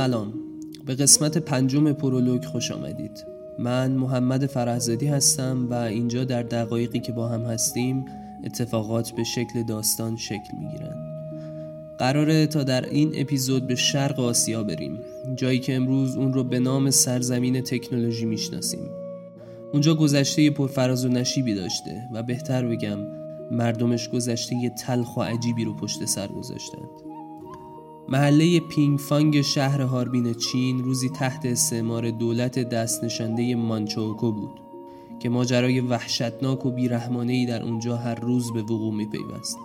سلام. به قسمت پنجم پرولوگ خوش آمدید. من محمد فرهزادی هستم و اینجا در دقایقی که با هم هستیم اتفاقات به شکل داستان شکل می‌گیرن. قراره تا در این اپیزود به شرق آسیا بریم جایی که امروز اون رو به نام سرزمین تکنولوژی می‌شناسیم. اونجا گذشته پرفراز و نشیبی داشته و بهتر بگم مردمش گذشته تلخ و عجیبی رو پشت سر گذاشتند. محله پینگ فانگ شهر هاربین چین روزی تحت استعمار دولت دست نشنده مانچوکو بود که ماجرای وحشتناک و بیرحمانهی در اونجا هر روز به وقوع می پیوست.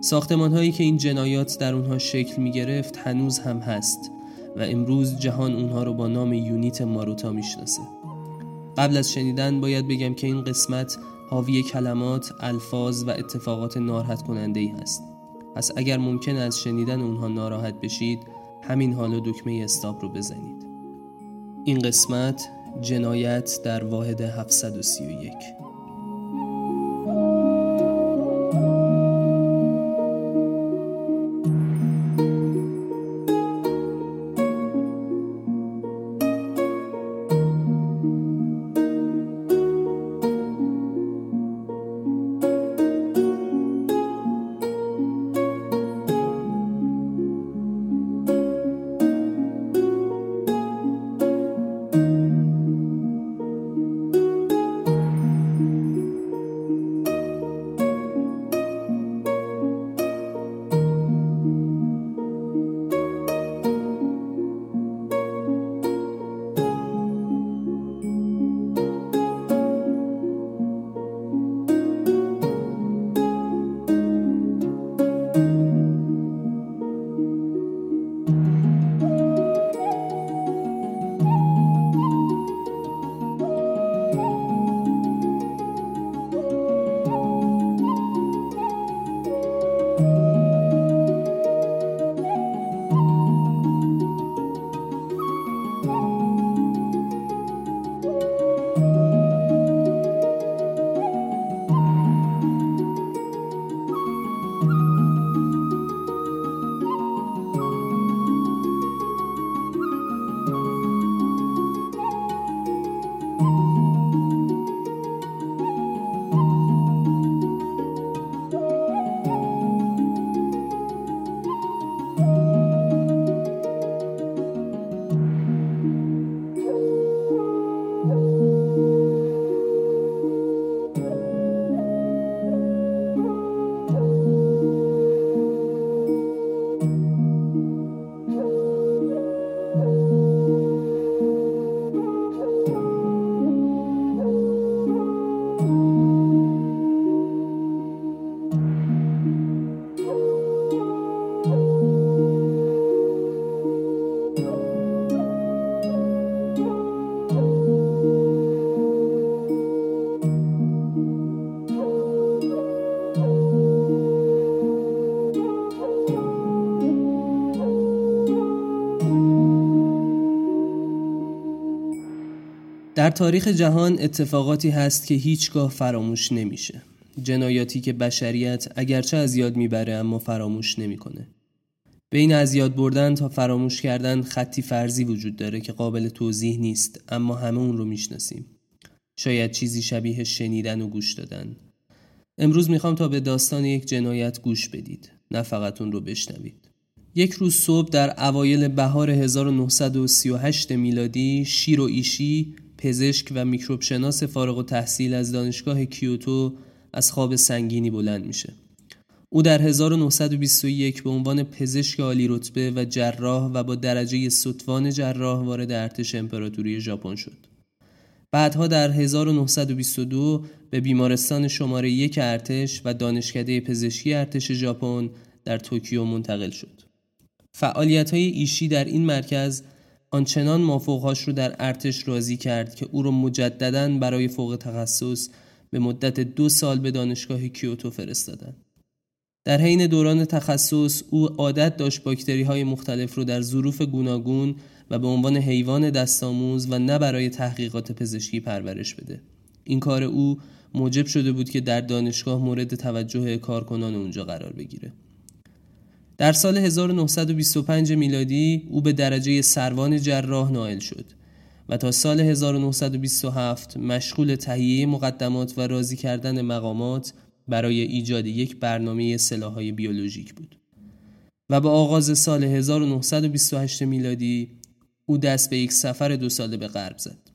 ساختمان هایی که این جنایات در اونها شکل می گرفت هنوز هم هست و امروز جهان اونها رو با نام یونیت ماروتا می‌شناسه. قبل از شنیدن باید بگم که این قسمت حاوی کلمات، الفاظ و اتفاقات ناراحت کننده ای هست. پس اگر ممکن از شنیدن اونها ناراحت بشید همین حالا دکمه استاپ رو بزنید. این قسمت جنایت در واحد 731 در تاریخ جهان اتفاقاتی هست که هیچگاه فراموش نمیشه. جنایاتی که بشریت اگرچه از یاد می‌بره اما فراموش نمی‌کنه. بین از یاد بردن تا فراموش کردن خطی فرضی وجود داره که قابل توضیح نیست اما همه اون رو می‌شناسیم. شاید چیزی شبیه شنیدن و گوش دادن. امروز می‌خوام تا به داستان یک جنایت گوش بدید نه فقط اون رو بشنوید. یک روز صبح در اوایل بهار 1938 میلادی شیر و ایشی پزشک و میکروب شناس فارغ و تحصیل از دانشگاه کیوتو از خواب سنگینی بلند میشه. او در 1921 به عنوان پزشک عالی رتبه و جراح و با درجه ستوان جراح وارد ارتش امپراتوری ژاپن شد. بعدها در 1922 به بیمارستان شماره یک ارتش و دانشکده پزشکی ارتش ژاپن در توکیو منتقل شد. فعالیت های ایشی در این مرکز آنچنان مافوقهاش رو در ارتش راضی کرد که او را مجددا برای فوق تخصص به مدت دو سال به دانشگاه کیوتو فرستادند. در حین دوران تخصص او عادت داشت باکتری های مختلف رو در ظروف گوناگون و به عنوان حیوان دستآموز و نه برای تحقیقات پزشکی پرورش بده. این کار او موجب شده بود که در دانشگاه مورد توجه کارکنان اونجا قرار بگیره. در سال 1925 میلادی او به درجه سروان جراح نائل شد و تا سال 1927 مشغول تهیه مقدمات و راضی کردن مقامات برای ایجاد یک برنامه سلاحهای بیولوژیک بود و با آغاز سال 1928 میلادی او دست به یک سفر دو ساله به غرب زد.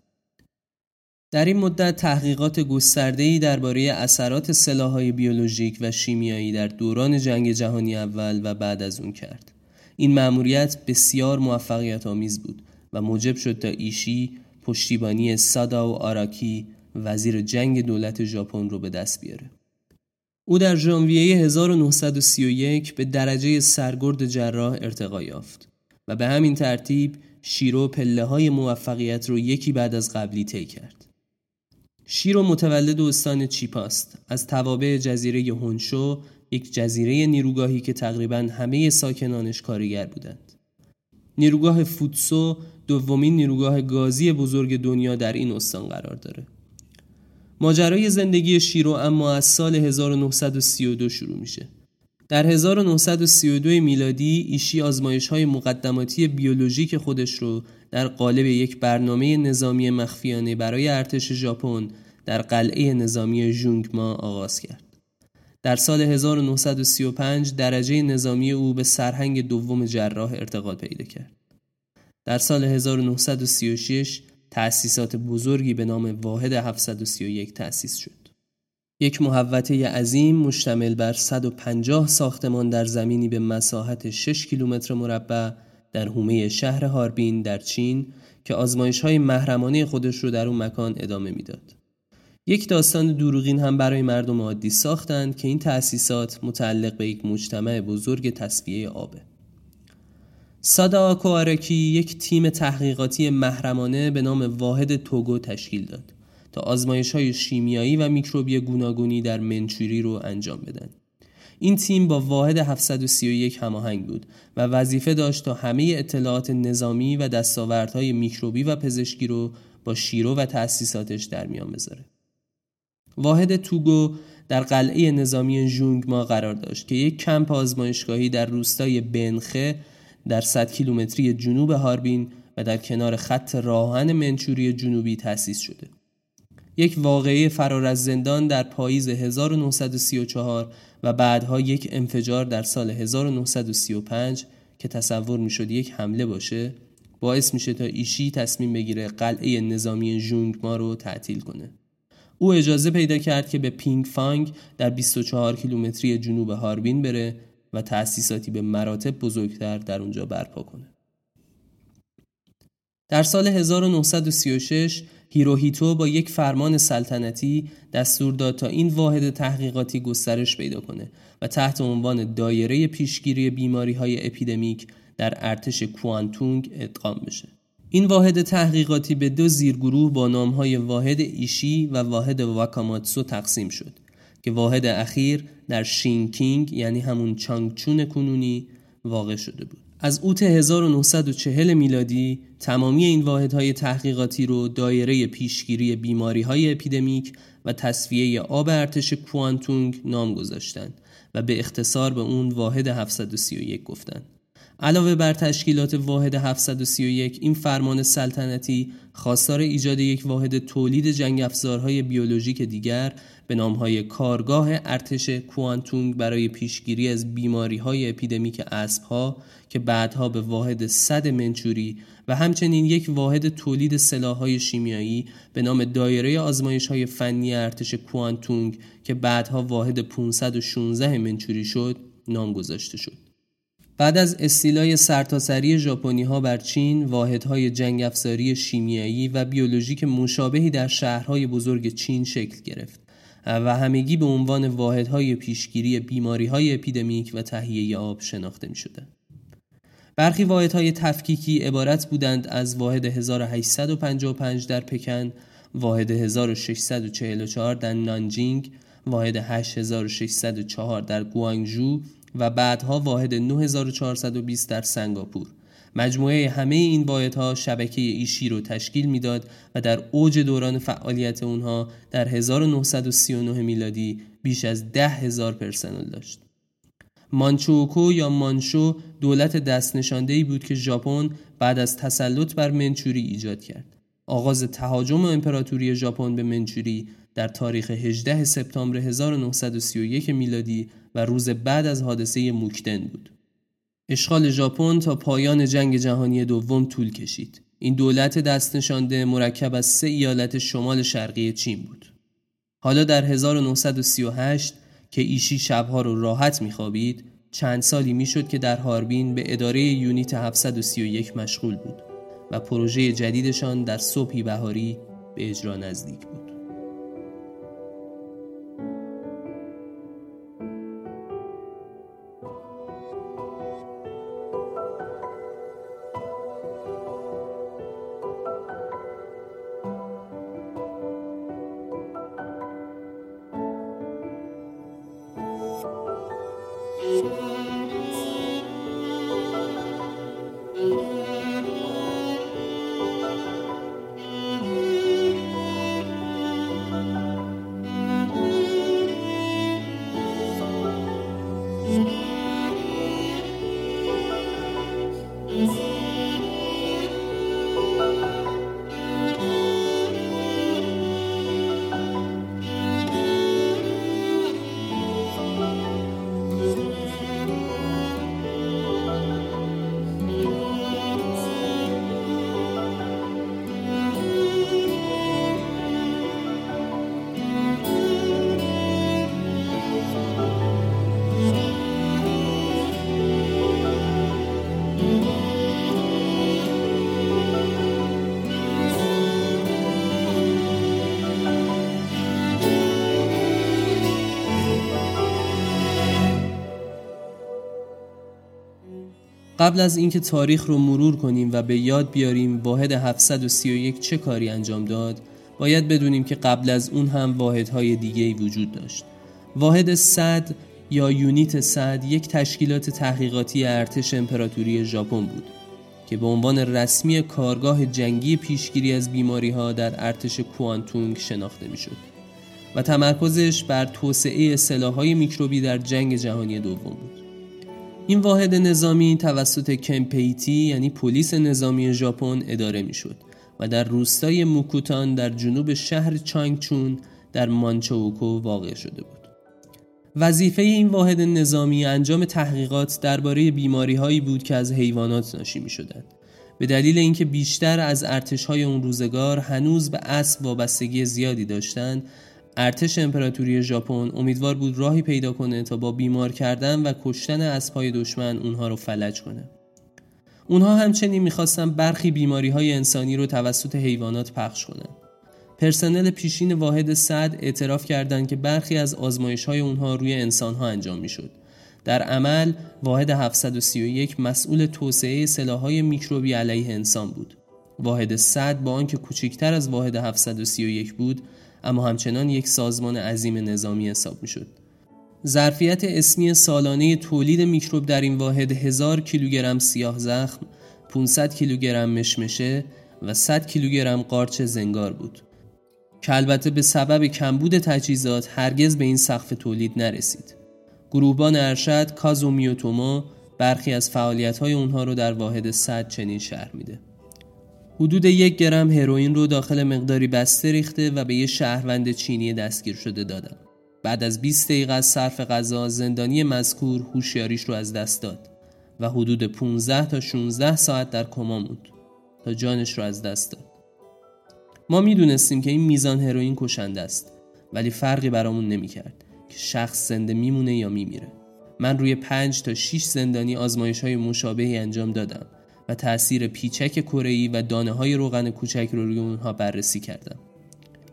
در این مدت تحقیقات گسترده‌ای درباره اثرات سلاح‌های بیولوژیک و شیمیایی در دوران جنگ جهانی اول و بعد از اون کرد. این مأموریت بسیار موفقیت آمیز بود و موجب شد تا ایشی پشتیبانی سادا و آراکی وزیر جنگ دولت ژاپن رو به دست بیاره. او در ژانویه 1931 به درجه سرگرد جراح ارتقا یافت و به همین ترتیب شیرو پله های موفقیت رو یکی بعد از قبلی طی کرد. شیرو متولد استان چیپاست از توابع جزیره هونشو یک جزیره نیروگاهی که تقریبا همه ساکنانش کارگر بودند. نیروگاه فوتسو دومین نیروگاه گازی بزرگ دنیا در این استان قرار داره. ماجرای زندگی شیرو اما از سال 1932 شروع میشه. در 1932 میلادی ایشی آزمایش های مقدماتی بیولوژیک خودش رو در قالب یک برنامه نظامی مخفیانه برای ارتش ژاپن در قلعه نظامی ژونگما آغاز کرد. در سال 1935 درجه نظامی او به سرهنگ دوم جراح ارتقا پیدا کرد. در سال 1936 تأسیسات بزرگی به نام واحد 731 تأسیس شد. یک محوطه عظیم مشتمل بر 150 ساختمان در زمینی به مساحت 6 کیلومتر مربع در حومه شهر هاربین در چین که آزمایش های محرمانه خودش رو در اون مکان ادامه می‌داد. یک داستان دروغین هم برای مردم عادی ساختند که این تأسیسات متعلق به یک مجتمع بزرگ تصفیه آبه. سادا آکوارکی یک تیم تحقیقاتی محرمانه به نام واحد توگو تشکیل داد تا آزمایش های شیمیایی و میکروبی گوناگونی در منچوری رو انجام بدن. این تیم با واحد 731 هماهنگ بود و وظیفه داشت تا همه اطلاعات نظامی و دستاوردهای میکروبی و پزشکی رو با شیرو و تأسیساتش در میان بذاره. واحد توگو در قلعه نظامی ژونگما قرار داشت که یک کمپ آزمایشگاهی در روستای بنخه در 100 کیلومتری جنوب هاربین و در کنار خط راهن منچوری جنوبی تأسیس شده. یک واقعه فرار از زندان در پاییز 1934 و بعدها یک انفجار در سال 1935 که تصور می‌شد یک حمله باشه باعث میشه تا ایشی تصمیم بگیره قلعه نظامی ژونگ‌ما رو تعطیل کنه. او اجازه پیدا کرد که به پینگ فانگ در 24 کیلومتری جنوب هاربین بره و تأسیساتی به مراتب بزرگتر در اونجا برپا کنه. در سال 1936 هیروهیتو با یک فرمان سلطنتی دستور داد تا این واحد تحقیقاتی گسترش پیدا کنه و تحت عنوان دایره پیشگیری بیماری های اپیدمیک در ارتش کوانتونگ ادغام بشه. این واحد تحقیقاتی به دو زیرگروه با نامهای واحد ایشی و واحد واکاماتسو تقسیم شد که واحد اخیر در شینکینگ یعنی همون چانگچون کنونی واقع شده بود. از اوت 1940 میلادی تمامی این واحدهای تحقیقاتی رو دایره پیشگیری بیماری های اپیدمیک و تصفیه آب ارتش کوانتونگ نام گذاشتند و به اختصار به اون واحد 731 گفتند. علاوه بر تشکیلات واحد 731 این فرمان سلطنتی خواستار ایجاد یک واحد تولید جنگ افزارهای بیولوژیک دیگر به نامهای کارگاه ارتش کوانتونگ برای پیشگیری از بیماری های اپیدمیک اسب ها که بعدها به واحد صد منچوری و همچنین یک واحد تولید های شیمیایی به نام دایره آزمایش های فنی ارتش کوانتونگ که بعدها واحد 516 منچوری شد نام گذاشته شد. بعد از استیلای سرتاسری ژاپنی ها بر چین واحدهای جنگ افزاری شیمیایی و بیولوژیک مشابهی در شهرهای بزرگ چین شکل گرفت و همگی به عنوان واحدهای پیشگیری بیماری های اپیدمیک و تهیه آب شناخته می شده. برخی واحدهای تفکیکی عبارت بودند از واحد 1855 در پکن، واحد 1644 در نانجینگ، واحد 8604 در گوانگجو و بعدها واحد 9420 در سنگاپور مجموعه همه این واحدها شبکه ایشی رو تشکیل می‌داد و در اوج دوران فعالیت اونها در 1939 میلادی بیش از ده هزار پرسنل داشت. مانچوکو یا مانشو دولت دست نشانده بود که ژاپن بعد از تسلط بر منچوری ایجاد کرد. آغاز تهاجم امپراتوری ژاپن به منچوری در تاریخ 18 سپتامبر 1931 میلادی و روز بعد از حادثه موکدن بود. اشغال ژاپن تا پایان جنگ جهانی دوم طول کشید. این دولت دست نشانده مرکب از سه ایالت شمال شرقی چین بود. حالا در 1938 که ایشی شبها رو راحت میخوابید چند سالی می‌شد که در هاربین به اداره یونیت 731 مشغول بود و پروژه جدیدشان در صبحی بهاری به اجرا نزدیک بود. قبل از اینکه تاریخ رو مرور کنیم و به یاد بیاریم واحد 731 چه کاری انجام داد باید بدونیم که قبل از اون هم واحدهای دیگه وجود داشت. واحد صد یا یونیت صد یک تشکیلات تحقیقاتی ارتش امپراتوری ژاپن بود که به عنوان رسمی کارگاه جنگی پیشگیری از بیماری ها در ارتش کوانتونگ شناخته می‌شد و تمرکزش بر توسعه سلاحهای میکروبی در جنگ جهانی دوم بود. این واحد نظامی توسط کمپیتی یعنی پلیس نظامی ژاپن اداره می‌شد و در روستای موکوتان در جنوب شهر چانگچون در مانچوکو واقع شده بود. وظیفه این واحد نظامی انجام تحقیقات درباره بیماری هایی بود که از حیوانات ناشی می شدند. به دلیل اینکه بیشتر از ارتش های اون روزگار هنوز به اسب وابستگی زیادی داشتند ارتش امپراتوری ژاپن امیدوار بود راهی پیدا کنه تا با بیمار کردن و کشتن اسبهای دشمن اونها رو فلج کنه. اونها همچنین می‌خواستن برخی بیماری های انسانی رو توسط حیوانات پخش کنن. پرسنل پیشین واحد صد اعتراف کردند که برخی از آزمایش های اونها روی انسان ها انجام می‌شد. در عمل واحد 731 مسئول توسعه سلاحهای میکروبی علیه انسان بود. واحد صد با آنکه کوچکتر از واحد 731 بود اما همچنان یک سازمان عظیم نظامی حساب می شد. ظرفیت اسمی سالانه تولید میکروب در این واحد هزار کیلوگرم سیاه زخم، 500 کیلوگرم مشمشه و 100 کیلوگرم قارچ زنگار بود. که البته به سبب کمبود تجهیزات هرگز به این سقف تولید نرسید. گروهبان ارشد کازومیوتوما برخی از فعالیت های اونها رو در واحد صد چنین شهر میده. حدود یک گرم هروئین رو داخل مقداری بسته ریخته و به یه شهروند چینی دستگیر شده دادم. بعد از 20 دقیقه از صرف غذا زندانی مذکور هوشیاریش رو از دست داد و حدود 15 تا 16 ساعت در کما موند تا جانش رو از دست داد. ما می‌دونستیم که این میزان هروئین کشنده است ولی فرقی برامون نمی‌کرد که شخص زنده میمونه یا میمیره. من روی 5 تا 6 زندانی آزمایش های مشابهی انجام دادم و تأثیر پیچک کره‌ای و دانه های روغن کوچک رو روی اونها بررسی کردم.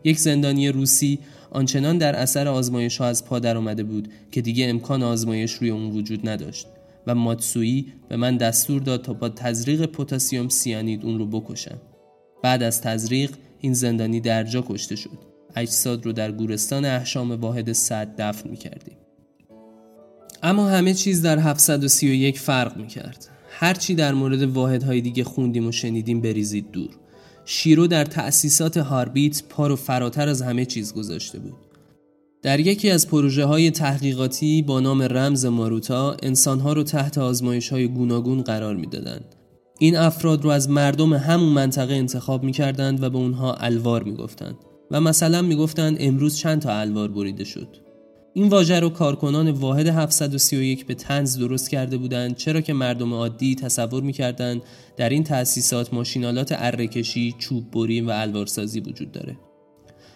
یک زندانی روسی آنچنان در اثر آزمایش ها از پا در آمده بود که دیگه امکان آزمایش روی اون وجود نداشت و ماتسویی به من دستور داد تا با تزریق پتاسیم سیانید اون رو بکشم. بعد از تزریق این زندانی درجا کشته شد. اجساد رو در گورستان احشام واحد صد دفن می کردیم. اما همه چیز در 731 فرق می کرد. هرچی در مورد واحدهای دیگه خوندیم و شنیدیم بریزید دور شیرو در تأسیسات هاربیت پا رو فراتر از همه چیز گذاشته بود در یکی از پروژه های تحقیقاتی با نام رمز ماروتا انسانها رو تحت آزمایش های گوناگون قرار می‌دادند. این افراد رو از مردم همون منطقه انتخاب می‌کردند و به اونها الوار می‌گفتند و مثلا می‌گفتند امروز چند تا الوار بریده شد. این واژه رو کارکنان واحد 731 به تنز درست کرده بودند چرا که مردم عادی تصور می‌کردند در این تأسیسات ماشینالات ارکشی، چوب بری و الوارسازی وجود داره.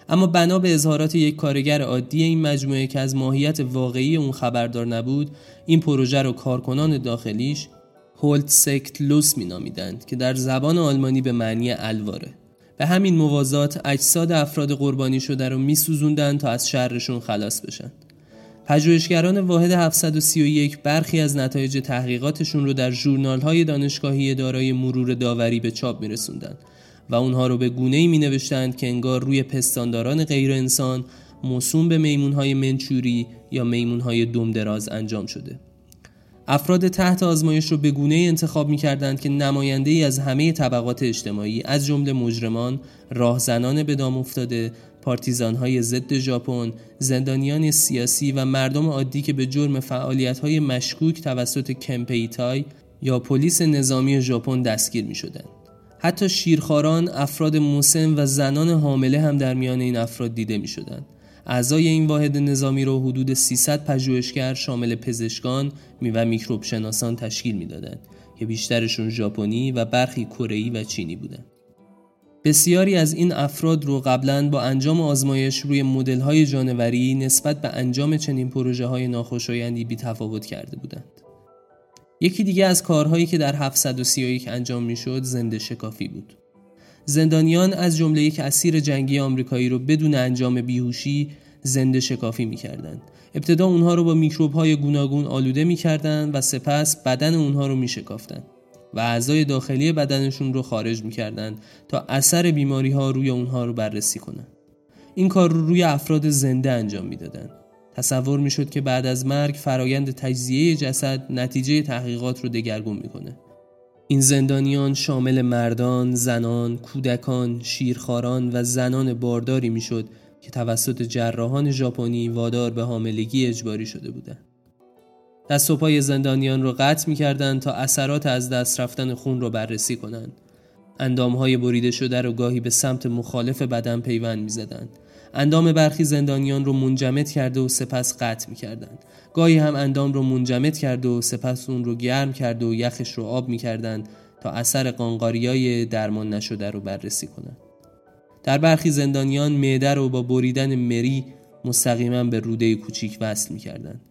اما بنا به اظهارات یک کارگر عادی این مجموعه که از ماهیت واقعی اون خبردار نبود این پروژه رو کارکنان داخلیش هولت سکت لوس می نامیدند که در زبان آلمانی به معنی الواره به همین موازات اجساد افراد قربانی شده رو میسوزوندن تا از شرشون خلاص بشن پژوهشگران واحد 731 برخی از نتایج تحقیقاتشون رو در ژورنال های دانشگاهی دارای مرور داوری به چاپ میرسوندن و اونها رو به گونه می نوشتند که انگار روی پستانداران غیر انسان موسوم به میمون های منچوری یا میمون های دمدراز انجام شده. افراد تحت آزمایش رو به گونه انتخاب می کردند که نماینده ای از همه طبقات اجتماعی از جمله مجرمان، راهزنان به دام افتاده، پارتیزان های ضد ژاپن، زندانیان سیاسی و مردم عادی که به جرم فعالیت های مشکوک توسط کمپیتای یا پلیس نظامی ژاپن دستگیر می شدند. حتی شیرخواران، افراد مسن و زنان حامله هم در میان این افراد دیده می شدند. اعضای این واحد نظامی رو حدود 300 پژوهشگر شامل پزشکان و میکروب شناسان تشکیل می‌دادند که بیشترشون ژاپنی و برخی کره و چینی بودند. بسیاری از این افراد رو قبلا با انجام آزمایش روی مدل های جانوری نسبت به انجام چنین پروژه های ناخوشایندی بی تفاوت کرده بودند. یکی دیگه از کارهایی که در 731 انجام می‌شد زنده شکافی بود. زندانیان از جمله یک اسیر جنگی آمریکایی رو بدون انجام بیهوشی زنده شکافی می‌کردند. ابتدا اونها رو با میکروب های گوناگون آلوده می‌کردند و سپس بدن اونها رو میشکافتند و اعضای داخلی بدنشون رو خارج می‌کردند تا اثر بیماری ها روی اونها رو بررسی کنند. این کار رو روی افراد زنده انجام می‌دادند. تصور می‌شد که بعد از مرگ فرایند تجزیه جسد نتیجه تحقیقات رو دگرگون می‌کنه. این زندانیان شامل مردان، زنان، کودکان، شیرخواران و زنان بارداری می‌شد که توسط جراحان ژاپنی وادار به حاملگی اجباری شده بودند. دست و پای زندانیان را قطع می‌کردند تا اثرات از دست رفتن خون را بررسی کنند. اندامهای بریده شده را گاهی به سمت مخالف بدن پیوند می‌زدند. اندام برخی زندانیان رو منجمد کرده و سپس قطع می‌کردند. گاهی هم اندام رو منجمد کرده و سپس اون رو گرم کرده و یخش رو آب می‌کردند تا اثر قانقاریای درمان نشده رو بررسی کنند. در برخی زندانیان معده رو با بریدن مری مستقیما به روده کوچیک وصل می‌کردند.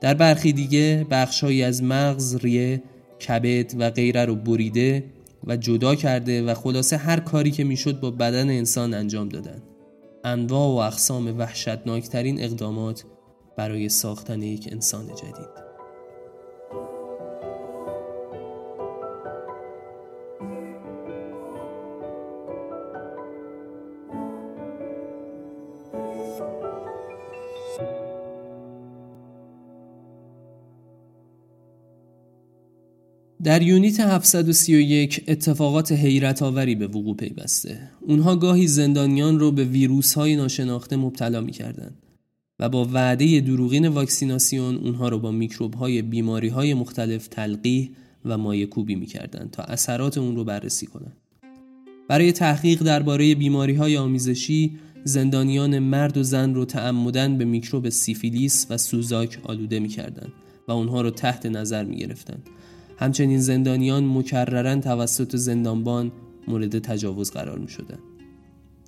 در برخی دیگه بخشهایی از مغز، ریه، کبد و غیره رو بریده و جدا کرده و خلاصه هر کاری که می‌شد با بدن انسان انجام دادند. انواع و اقسام وحشتناکترین اقدامات برای ساختن یک انسان جدید در یونیت 731 اتفاقات حیرت آوری به وقوع پیوسته. اونها گاهی زندانیان رو به ویروس های ناشناخته مبتلا می کردن و با وعده دروغین واکسیناسیون اونها رو با میکروب های بیماری های مختلف تلقیح و مایکوبی می کردن تا اثرات اون رو بررسی کنند. برای تحقیق درباره بیماری های آمیزشی زندانیان مرد و زن رو تعمدن به میکروب سیفیلیس و سوزاک آلوده می و اونها رو تحت نظر می گرفتن همچنین زندانیان مکررن توسط زندانبان مورد تجاوز قرار می شدن.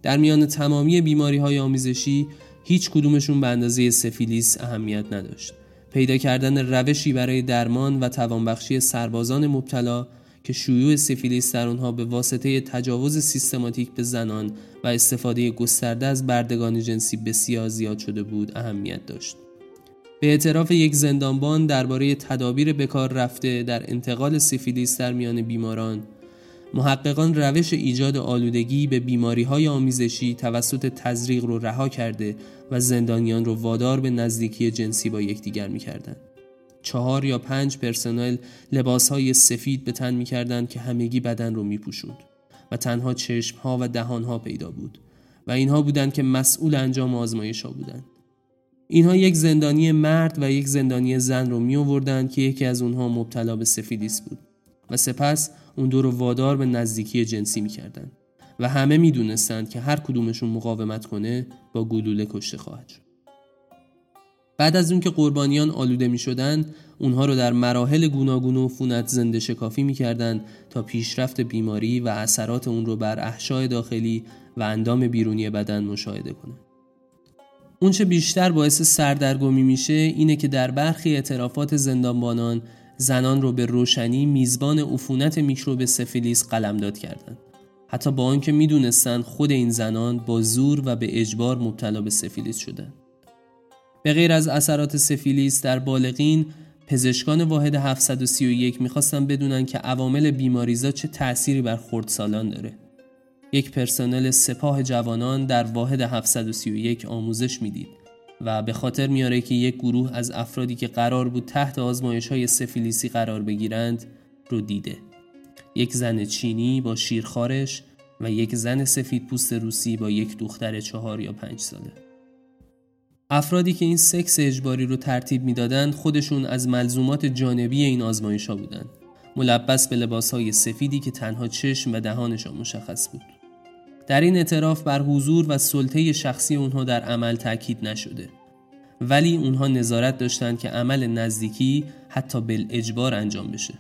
در میان تمامی بیماری های آمیزشی هیچ کدومشون به اندازه سفیلیس اهمیت نداشت. پیدا کردن روشی برای درمان و توانبخشی سربازان مبتلا که شیوع سفیلیس در آنها به واسطه تجاوز سیستماتیک به زنان و استفاده گسترده از بردگان جنسی بسیار زیاد شده بود اهمیت داشت. به اعتراف یک زندانبان درباره تدابیر بکار رفته در انتقال سیفیلیس در میان بیماران محققان روش ایجاد آلودگی به بیماری های آمیزشی توسط تزریق رو رها کرده و زندانیان رو وادار به نزدیکی جنسی با یکدیگر می‌کردند. چهار یا پنج پرسنل لباس های سفید به تن می‌کردند که همگی بدن رو میپوشوند و تنها چشم ها و دهان ها پیدا بود و اینها بودند که مسئول انجام آزمایش ها بودند. اینها یک زندانی مرد و یک زندانی زن رو می آوردن که یکی از اونها مبتلا به سفیلیس بود و سپس اون دو رو وادار به نزدیکی جنسی می‌کردند و همه می‌دونستند که هر کدومشون مقاومت کنه با گلوله کشته خواهد شد. بعد از اون که قربانیان آلوده می شدن، اونها رو در مراحل گوناگون و فونت زنده شکافی می کردن تا پیشرفت بیماری و اثرات اون رو بر احشای داخلی و اندام بیرونی بدن مشاهده کنند. اونچه بیشتر باعث سردرگمی میشه اینه که در برخی اعترافات زندانبانان زنان رو به روشنی میزبان عفونت میکروب سفیلیس قلمداد کردند. حتی با آنکه می‌دونستند خود این زنان با زور و به اجبار مبتلا به سفیلیس شدند. به غیر از اثرات سفیلیس در بالغین پزشکان واحد 731 می‌خواستن بدونن که عوامل بیماریزا چه تأثیری بر خردسالان داره. یک پرسنل سپاه جوانان در واحد 731 آموزش می‌دید و به خاطر میاره که یک گروه از افرادی که قرار بود تحت آزمایش های سفیلیسی قرار بگیرند رو دیده. یک زن چینی با شیرخارش و یک زن سفید پوست روسی با یک دختر چهار یا پنج ساله. افرادی که این سکس اجباری رو ترتیب می‌دادند خودشون از ملزومات جانبی این آزمایش ها بودند. ملبس به لباس های سفیدی که تنها چشم و دهانشان مشخص بود. در این اعتراف بر حضور و سلطه شخصی اونها در عمل تاکید نشده. ولی اونها نظارت داشتند که عمل نزدیکی حتی اجبار انجام بشه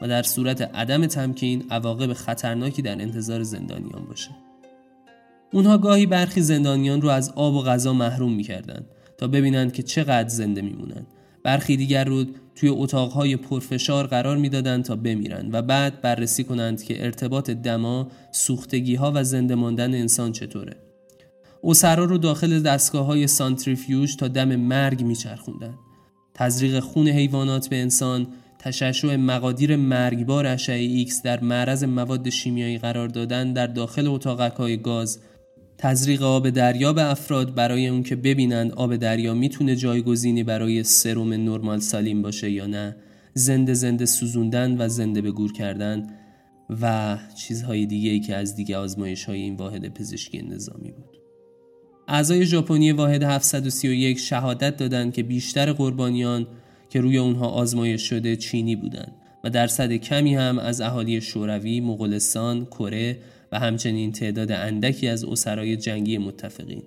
و در صورت عدم تمکین عواقب خطرناکی در انتظار زندانیان باشه. اونها گاهی برخی زندانیان رو از آب و غذا محروم می‌کردند تا ببینند که چقدر زنده میمونند. برخی دیگر رو توی اتاقهای پرفشار قرار می‌دادند تا بمیرند و بعد بررسی کنند که ارتباط دما، سوختگی ها و زنده ماندن انسان چطوره. اسرا رو داخل دستگاه های سانتریفیوژ تا دم مرگ میچرخوندند. تزریق خون حیوانات به انسان، تشعشع مقادیر مرگبار اشعه ایکس در معرض مواد شیمیایی قرار دادن در داخل اتاقک های گاز تزریق آب دریا به افراد برای اون که ببینند آب دریا می‌تونه جایگزینی برای سروم normal saline باشه یا نه زنده زنده سوزوندن و زنده به گور کردن و چیزهای دیگه ای که از دیگه آزمایش های این واحد پزشکی نظامی بود. اعضای ژاپنی واحد 731 شهادت دادند که بیشتر قربانیان که روی اونها آزمایش شده چینی بودند و درصد کمی هم از اهالی شوروی، مغولستان، کره و همچنین تعداد اندکی از اسرای جنگی متفقین.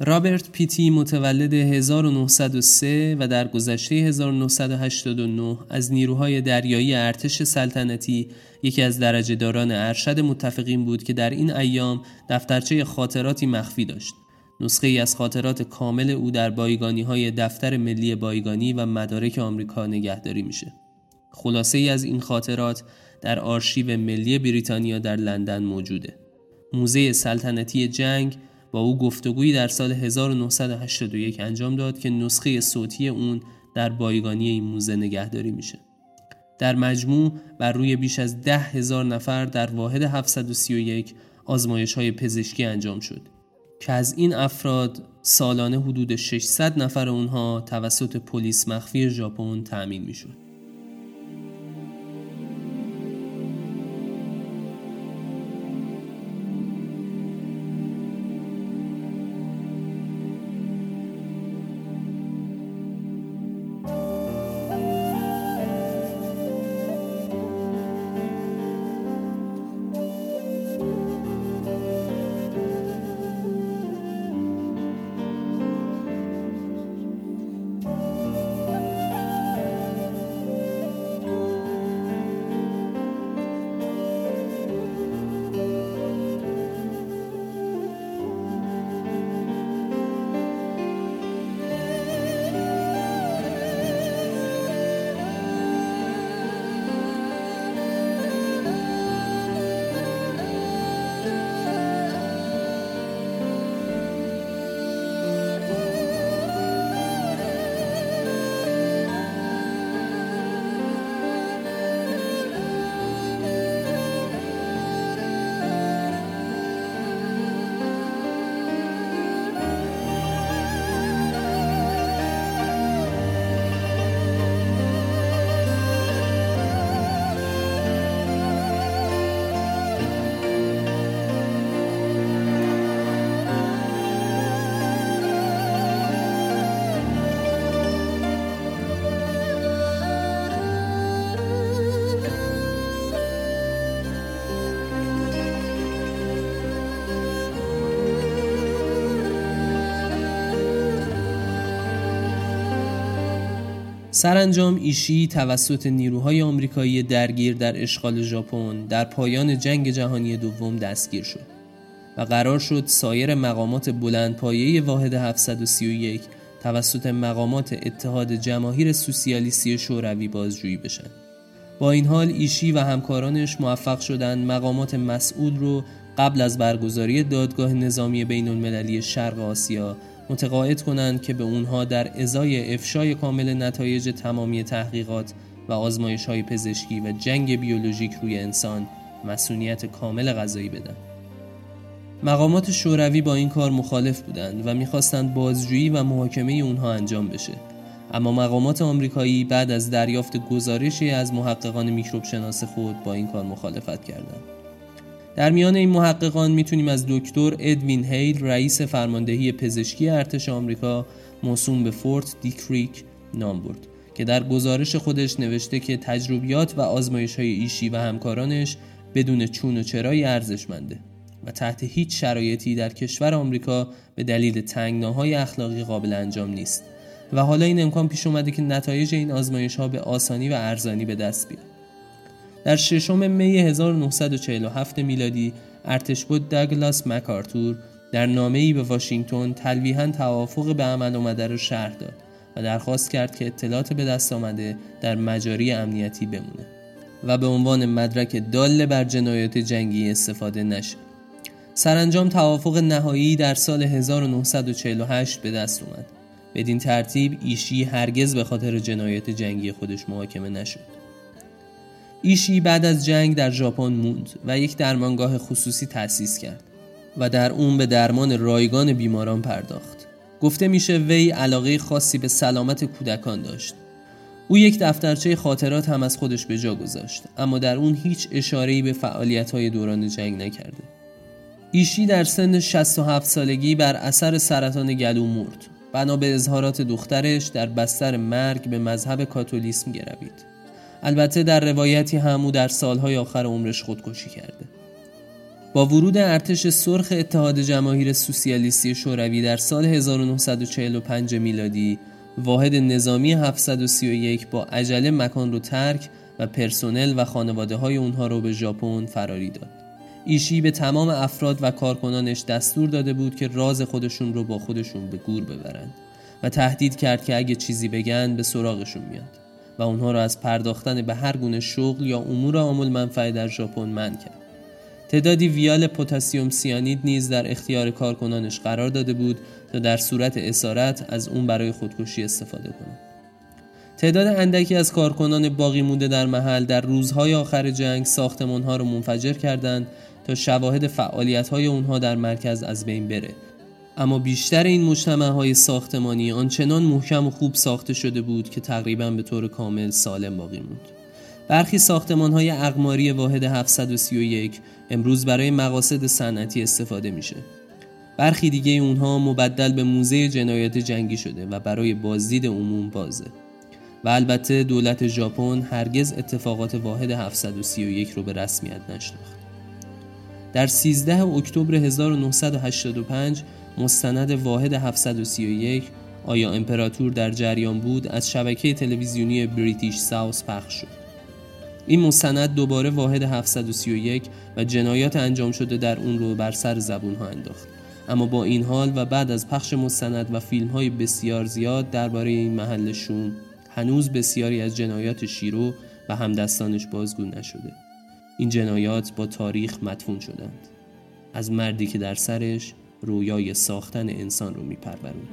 رابرت پیتی متولد 1903 و در گذشته 1989 از نیروهای دریایی ارتش سلطنتی یکی از درجه داران ارشد متفقین بود که در این ایام دفترچه خاطراتی مخفی داشت. نسخه ای از خاطرات کامل او در بایگانی های دفتر ملی بایگانی و مدارک آمریکا نگهداری میشه. خلاصه ای از این خاطرات در آرشیو ملی بریتانیا در لندن موجوده. موزه سلطنتی جنگ با او گفتگویی در سال 1981 انجام داد که نسخه صوتی اون در بایگانی این موزه نگهداری میشه. در مجموع بر روی بیش از ده هزار نفر در واحد 731 آزمایش های پزشکی انجام شد که از این افراد سالانه حدود 600 نفر اونها توسط پلیس مخفی ژاپن تأمین می‌شد. سرانجام ایشی توسط نیروهای آمریکایی درگیر در اشغال ژاپن در پایان جنگ جهانی دوم دستگیر شد و قرار شد سایر مقامات بلندپایه واحد 731 توسط مقامات اتحاد جماهیر سوسیالیستی شوروی بازجویی بشن. با این حال ایشی و همکارانش موفق شدند مقامات مسئول رو قبل از برگزاری دادگاه نظامی بین المللی شرق آسیا متقاعد کنند که به اونها در ازای افشای کامل نتایج تمامی تحقیقات و آزمایش های پزشکی و جنگ بیولوژیک روی انسان مسئولیت کامل غذایی بدن. مقامات شوروی با این کار مخالف بودند و می‌خواستند بازجویی و محاکمه اونها انجام بشه اما مقامات آمریکایی بعد از دریافت گزارشی از محققان میکروب شناس خود با این کار مخالفت کردند در میان این محققان می‌تونیم از دکتر ادوین هیل رئیس فرماندهی پزشکی ارتش آمریکا موسوم به فورت دیکریک نام برد که در گزارش خودش نوشته که تجربیات و آزمایش های ایشی و همکارانش بدون چون و چرایی ارزشمنده و تحت هیچ شرایطی در کشور آمریکا به دلیل تنگناهای اخلاقی قابل انجام نیست. و حالا این امکان پیش اومده که نتایج این آزمایش ها به آسانی و ارزانی به دست بیاد. در ششم می 1947 میلادی ارتشبد داگلاس مکارتور در نامه‌ای به واشنگتن تلویحا توافق به عمل آمده را شرح داد و درخواست کرد که اطلاعات به دست آمده در مجاری امنیتی بمونه و به عنوان مدرک داله بر جنایات جنگی استفاده نشه. سرانجام توافق نهایی در سال 1948 به دست اومد. بدین ترتیب ایشی هرگز به خاطر جنایات جنگی خودش محاکمه نشد. ایشی بعد از جنگ در ژاپن موند و یک درمانگاه خصوصی تأسیس کرد و در اون به درمان رایگان بیماران پرداخت. گفته میشه وی علاقه خاصی به سلامت کودکان داشت. او یک دفترچه خاطرات هم از خودش به جا گذاشت اما در اون هیچ اشاره‌ای به فعالیت‌های دوران جنگ نکرده. ایشی در سن 67 سالگی بر اثر سرطان گلو مرد. بنا به اظهارات دخترش در بستر مرگ به مذهب کاتولیسم گروید. البته در روایتی همو در سالهای آخر عمرش خودکشی کرده. با ورود ارتش سرخ اتحاد جماهیر سوسیالیستی شوروی در سال 1945 میلادی واحد نظامی 731 با عجله مکان رو ترک و پرسنل و خانواده های اونها رو به ژاپن فراری داد. ایشی به تمام افراد و کارکنانش دستور داده بود که راز خودشون رو با خودشون به گور ببرند و تهدید کرد که اگه چیزی بگن به سراغشون میاد. و اونها را از پرداختن به هر گونه شغل یا امور عامل منفعه در ژاپن من کرد. تعدادی ویال پتاسیم سیانید نیز در اختیار کارکنانش قرار داده بود تا در صورت اسارت از اون برای خودکشی استفاده کنند. تعداد اندکی از کارکنان باقی مونده در محل در روزهای آخر جنگ ساختمانها را منفجر کردند تا شواهد فعالیت های اونها در مرکز از بین بره اما بیشتر این مجتمع های ساختمانی آنچنان محکم و خوب ساخته شده بود که تقریبا به طور کامل سالم باقی موند. برخی ساختمان های اقماری واحد 731 امروز برای مقاصد صنعتی استفاده میشه. برخی دیگه اونها مبدل به موزه جنایات جنگی شده و برای بازدید عموم بازه. و البته دولت ژاپن هرگز اتفاقات واحد 731 رو به رسمیت نشناخت. در 13 اکتبر 1985 مستند واحد 731 آیا امپراتور در جریان بود از شبکه تلویزیونی بریتیش ساوس پخش شد. این مستند دوباره واحد 731 و جنایات انجام شده در اون رو بر سر زبون ها انداخت. اما با این حال و بعد از پخش مستند و فیلم های بسیار زیاد درباره این محل شوم هنوز بسیاری از جنایات شیرو و همدستانش بازگو نشده. این جنایات با تاریخ مدفون شدند. از مردی که در سرش رویای ساختن انسان رو میپروروند